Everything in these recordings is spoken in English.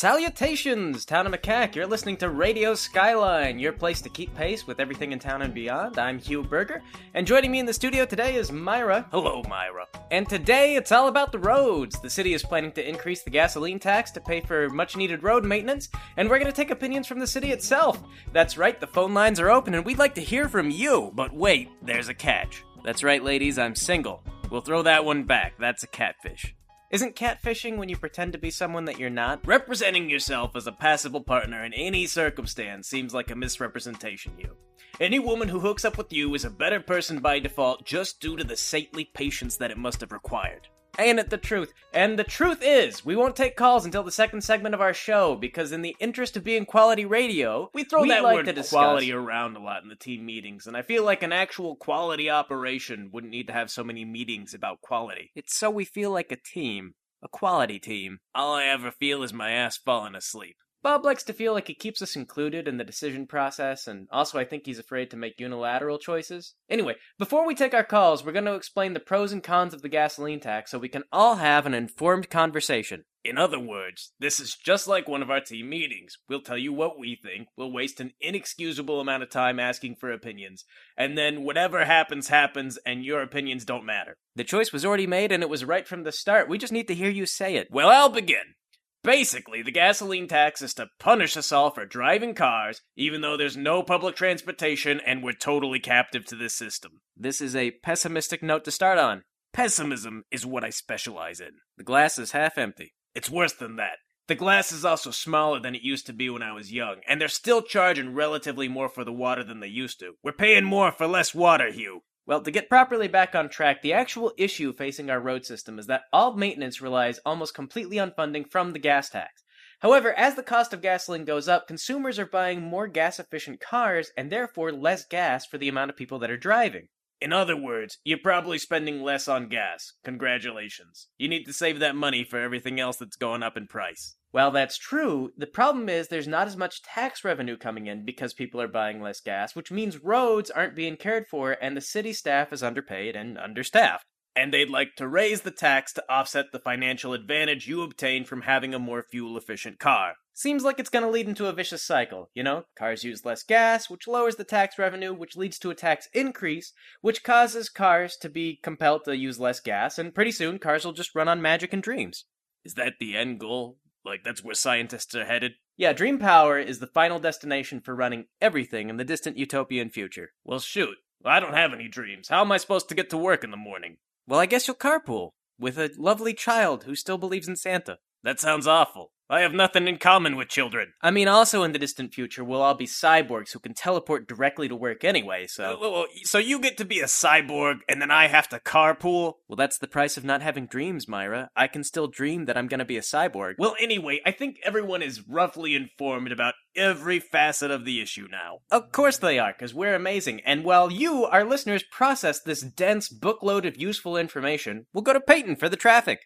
Salutations, Town of Macaque. You're listening to Radio Skyline, your place to keep pace with everything in town and beyond. I'm Hugh Berger, and joining me in the studio today is Myra. Hello, Myra. And today it's all about the roads. The city is planning to increase the gasoline tax to pay for much needed road maintenance, and we're going to take opinions from the city itself. That's right, the phone lines are open, and we'd like to hear from you. But wait, there's a catch. That's right, ladies, I'm single. We'll throw that one back. That's a catfish. Isn't catfishing when you pretend to be someone that you're not? Representing yourself as a passable partner in any circumstance seems like a misrepresentation, you. Any woman who hooks up with you is a better person by default just due to the saintly patience that it must have required. Ain't it the truth? And the truth is, we won't take calls until the second segment of our show because, in the interest of being quality radio, We throw we that like word to discuss. quality around a lot in the team meetings, and I feel like an actual quality operation wouldn't need to have so many meetings about quality. It's so we feel like a team, a quality team. All I ever feel is my ass falling asleep. Bob likes to feel like he keeps us included in the decision process, and also I think he's afraid to make unilateral choices. Anyway, before we take our calls, we're going to explain the pros and cons of the gasoline tax so we can all have an informed conversation. In other words, this is just like one of our team meetings. We'll tell you what we think, we'll waste an inexcusable amount of time asking for opinions, and then whatever happens, happens, and your opinions don't matter. The choice was already made and it was right from the start. We just need to hear you say it. Well, I'll begin. Basically, the gasoline tax is to punish us all for driving cars, even though there's no public transportation and we're totally captive to this system. This is a pessimistic note to start on. Pessimism is what I specialize in. The glass is half empty. It's worse than that. The glass is also smaller than it used to be when I was young, and they're still charging relatively more for the water than they used to. We're paying more for less water, Hugh. Well, to get properly back on track, the actual issue facing our road system is that all maintenance relies almost completely on funding from the gas tax. However, as the cost of gasoline goes up, consumers are buying more gas efficient cars and therefore less gas for the amount of people that are driving. In other words, you're probably spending less on gas. Congratulations. You need to save that money for everything else that's going up in price. While that's true, the problem is there's not as much tax revenue coming in because people are buying less gas, which means roads aren't being cared for and the city staff is underpaid and understaffed. And they'd like to raise the tax to offset the financial advantage you obtain from having a more fuel efficient car. Seems like it's going to lead into a vicious cycle, you know? Cars use less gas, which lowers the tax revenue, which leads to a tax increase, which causes cars to be compelled to use less gas, and pretty soon cars will just run on magic and dreams. Is that the end goal? Like, that's where scientists are headed? Yeah, Dream Power is the final destination for running everything in the distant utopian future. Well, shoot. I don't have any dreams. How am I supposed to get to work in the morning? Well, I guess you'll carpool with a lovely child who still believes in Santa. That sounds awful. I have nothing in common with children. I mean, also in the distant future, we'll all be cyborgs who can teleport directly to work anyway, so. Well, well, So you get to be a cyborg, and then I have to carpool? Well, that's the price of not having dreams, Myra. I can still dream that I'm gonna be a cyborg. Well, anyway, I think everyone is roughly informed about every facet of the issue now. Of course they are, because we're amazing. And while you, our listeners, process this dense bookload of useful information, we'll go to Peyton for the traffic.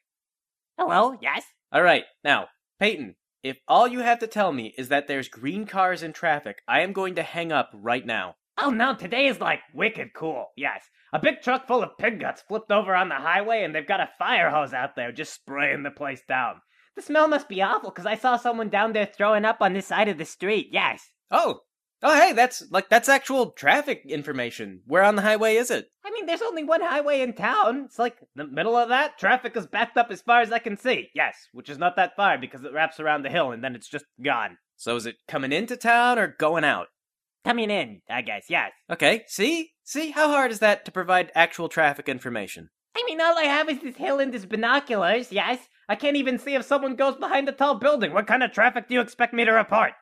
Hello, yes? All right, now, Peyton, if all you have to tell me is that there's green cars in traffic, I am going to hang up right now. Oh no, today is like wicked cool, yes. A big truck full of pig guts flipped over on the highway and they've got a fire hose out there just spraying the place down. The smell must be awful because I saw someone down there throwing up on this side of the street, yes. Oh, oh, hey, that's like that's actual traffic information. Where on the highway is it? I mean, there's only one highway in town. It's like the middle of that. Traffic is backed up as far as I can see. Yes, which is not that far because it wraps around the hill and then it's just gone. So is it coming into town or going out? Coming in, I guess, yes. Okay, see, see, how hard is that to provide actual traffic information? I mean, all I have is this hill and these binoculars, yes. I can't even see if someone goes behind a tall building. What kind of traffic do you expect me to report?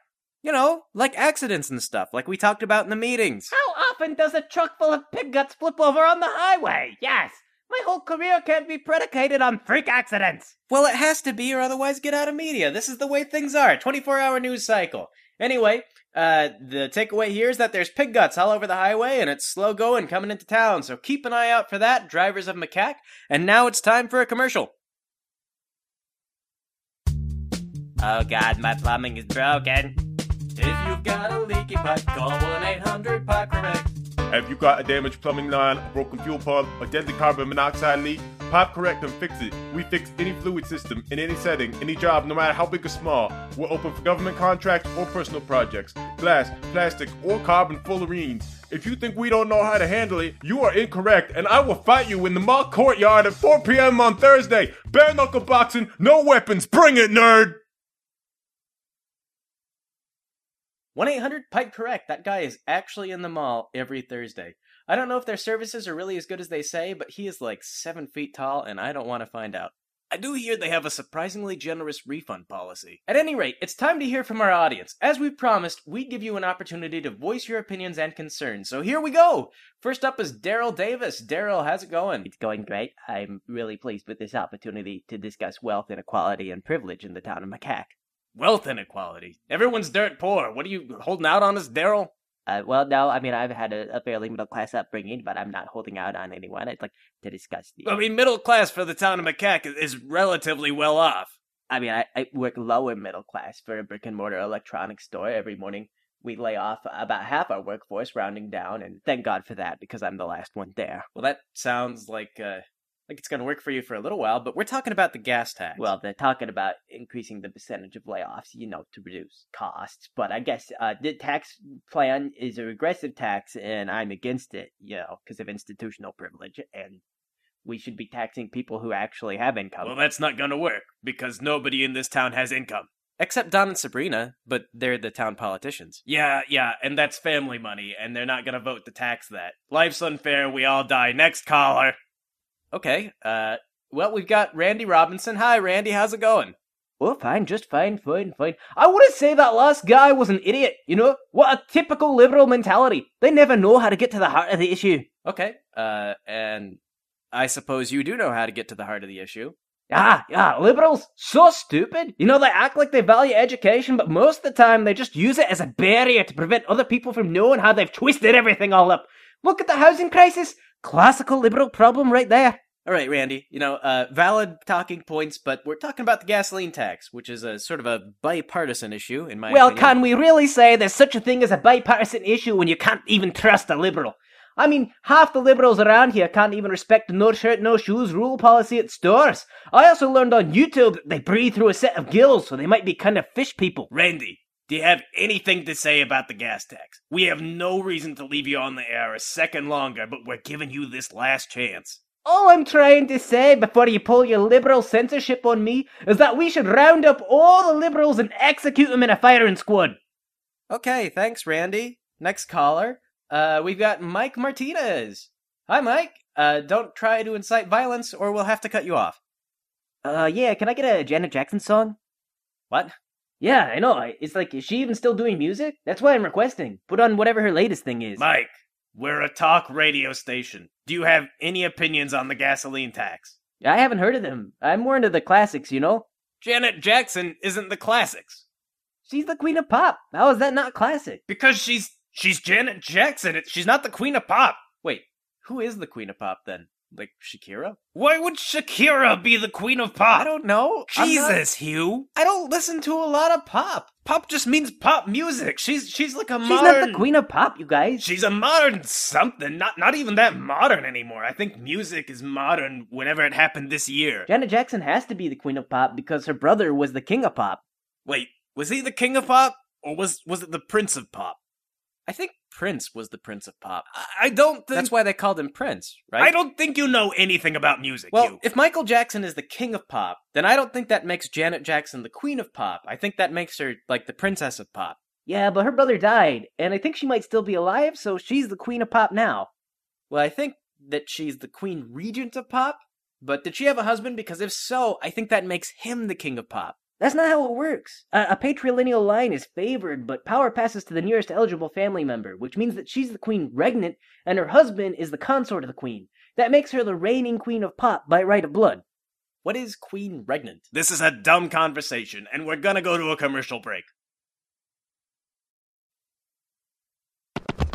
You know, like accidents and stuff, like we talked about in the meetings. How often does a truck full of pig guts flip over on the highway? Yes. My whole career can't be predicated on freak accidents. Well, it has to be, or otherwise get out of media. This is the way things are. 24 hour news cycle. Anyway, uh, the takeaway here is that there's pig guts all over the highway and it's slow going coming into town, so keep an eye out for that, drivers of Macaque. And now it's time for a commercial. Oh god, my plumbing is broken. If you've got a leaky pipe, call 1 800 Pipe Correct. Have you got a damaged plumbing line, a broken fuel pump, a deadly carbon monoxide leak? Pop Correct and fix it. We fix any fluid system in any setting, any job, no matter how big or small. We're open for government contracts or personal projects. Glass, plastic, or carbon fullerenes. If you think we don't know how to handle it, you are incorrect, and I will fight you in the mall courtyard at 4 p.m. on Thursday. Bare knuckle boxing, no weapons. Bring it, nerd! 1 800 Pipe Correct. That guy is actually in the mall every Thursday. I don't know if their services are really as good as they say, but he is like seven feet tall, and I don't want to find out. I do hear they have a surprisingly generous refund policy. At any rate, it's time to hear from our audience. As we promised, we'd give you an opportunity to voice your opinions and concerns. So here we go. First up is Daryl Davis. Daryl, how's it going? It's going great. I'm really pleased with this opportunity to discuss wealth inequality and privilege in the town of Macaque. Wealth inequality. Everyone's dirt poor. What are you holding out on us, Daryl? Uh, well, no, I mean, I've had a, a fairly middle class upbringing, but I'm not holding out on anyone. I'd like to discuss the. I mean, middle class for the town of Macaque is relatively well off. I mean, I, I work lower middle class for a brick and mortar electronics store. Every morning we lay off about half our workforce, rounding down, and thank God for that because I'm the last one there. Well, that sounds like uh, like it's going to work for you for a little while, but we're talking about the gas tax. Well, they're talking about increasing the percentage of layoffs, you know, to reduce costs. But I guess uh, the tax plan is a regressive tax, and I'm against it, you know, because of institutional privilege, and we should be taxing people who actually have income. Well, that's not going to work because nobody in this town has income. Except Don and Sabrina, but they're the town politicians. Yeah, yeah, and that's family money, and they're not going to vote to tax that. Life's unfair, we all die. Next caller. Okay, uh, well, we've got Randy Robinson. Hi, Randy, how's it going? Oh, fine, just fine, fine, fine. I wouldn't say that last guy was an idiot, you know? What a typical liberal mentality. They never know how to get to the heart of the issue. Okay, uh, and I suppose you do know how to get to the heart of the issue. Ah, yeah, liberals, so stupid. You know, they act like they value education, but most of the time they just use it as a barrier to prevent other people from knowing how they've twisted everything all up. Look at the housing crisis. Classical liberal problem right there. All right, Randy. You know, uh, valid talking points, but we're talking about the gasoline tax, which is a sort of a bipartisan issue, in my well, opinion. can we really say there's such a thing as a bipartisan issue when you can't even trust a liberal? I mean, half the liberals around here can't even respect the no shirt, no shoes rule policy at stores. I also learned on YouTube that they breathe through a set of gills, so they might be kind of fish people. Randy, do you have anything to say about the gas tax? We have no reason to leave you on the air a second longer, but we're giving you this last chance. All I'm trying to say before you pull your liberal censorship on me is that we should round up all the liberals and execute them in a firing squad. Okay, thanks, Randy. Next caller. Uh, we've got Mike Martinez. Hi, Mike. Uh, don't try to incite violence or we'll have to cut you off. Uh, yeah, can I get a Janet Jackson song? What? Yeah, I know. It's like, is she even still doing music? That's why I'm requesting. Put on whatever her latest thing is. Mike, we're a talk radio station. Do you have any opinions on the gasoline tax? I haven't heard of them. I'm more into the classics, you know? Janet Jackson isn't the classics. She's the queen of pop. How is that not classic? Because she's she's Janet Jackson. She's not the queen of pop. Wait, who is the queen of pop then? Like Shakira? Why would Shakira be the queen of pop? I don't know. I'm not- Jesus, Hugh. I don't listen to a lot of pop. Pop just means pop music. She's she's like a She's modern. She's not the queen of pop, you guys. She's a modern something. Not not even that modern anymore. I think music is modern whenever it happened this year. Janet Jackson has to be the queen of pop because her brother was the king of pop. Wait, was he the king of pop or was was it the prince of pop? I think Prince was the prince of pop. I, I don't think. That's why they called him Prince, right? I don't think you know anything about music. Well, Hugh. if Michael Jackson is the king of pop, then I don't think that makes Janet Jackson the queen of pop. I think that makes her like the princess of pop. Yeah, but her brother died, and I think she might still be alive, so she's the queen of pop now. Well, I think that she's the queen regent of pop, but did she have a husband? Because if so, I think that makes him the king of pop. That's not how it works. A, a patrilineal line is favored, but power passes to the nearest eligible family member, which means that she's the queen regnant, and her husband is the consort of the queen. That makes her the reigning queen of pop by right of blood. What is queen regnant? this is a dumb conversation, and we're gonna go to a commercial break.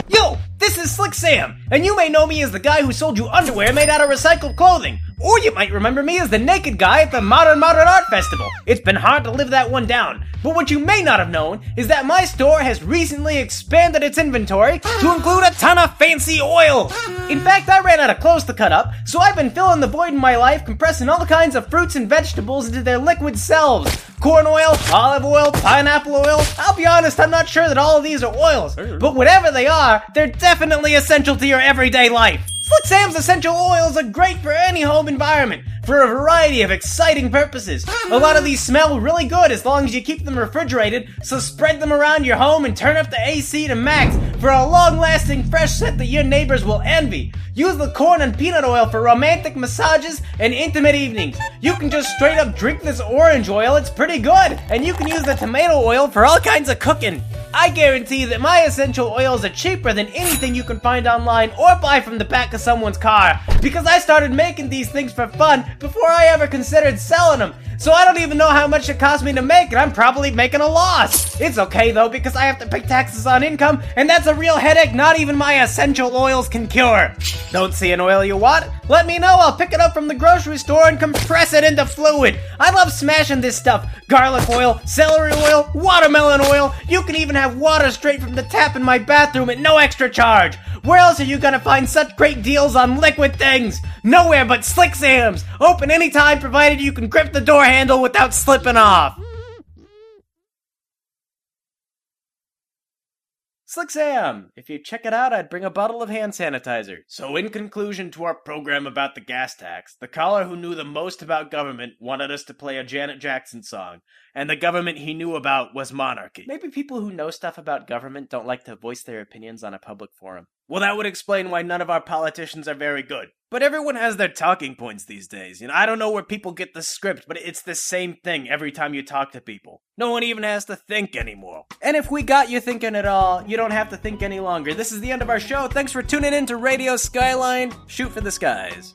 Yo, this is Slick Sam, and you may know me as the guy who sold you underwear made out of recycled clothing. Or you might remember me as the naked guy at the Modern Modern Art Festival. It's been hard to live that one down. But what you may not have known is that my store has recently expanded its inventory to include a ton of fancy oil. In fact, I ran out of clothes to cut up, so I've been filling the void in my life, compressing all kinds of fruits and vegetables into their liquid selves. Corn oil, olive oil, pineapple oil. I'll be honest, I'm not sure that all of these are oils, but whatever they are, they're definitely essential to your everyday life. Slick Sam's essential oils are great for any home environment for a variety of exciting purposes. A lot of these smell really good as long as you keep them refrigerated, so spread them around your home and turn up the AC to max for a long lasting fresh scent that your neighbors will envy. Use the corn and peanut oil for romantic massages and intimate evenings. You can just straight up drink this orange oil, it's pretty good. And you can use the tomato oil for all kinds of cooking. I guarantee that my essential oils are cheaper than anything you can find online or buy from the back of someone's car because I started making these things for fun before I ever considered selling them. So I don't even know how much it cost me to make, and I'm probably making a loss. It's okay though, because I have to pay taxes on income, and that's a real headache not even my essential oils can cure. Don't see an oil you want? Let me know, I'll pick it up from the grocery store and compress it into fluid. I love smashing this stuff. Garlic oil, celery oil, watermelon oil. You can even have water straight from the tap in my bathroom at no extra charge. Where else are you gonna find such great deals on liquid things? Nowhere but Slick Sam's. Open anytime provided you can grip the door handle without slipping off. Slick Sam! If you check it out, I'd bring a bottle of hand sanitizer. So, in conclusion to our program about the gas tax, the caller who knew the most about government wanted us to play a Janet Jackson song, and the government he knew about was monarchy. Maybe people who know stuff about government don't like to voice their opinions on a public forum. Well, that would explain why none of our politicians are very good. But everyone has their talking points these days. You know, I don't know where people get the script, but it's the same thing every time you talk to people. No one even has to think anymore. And if we got you thinking at all, you don't have to think any longer. This is the end of our show. Thanks for tuning in to Radio Skyline. Shoot for the skies.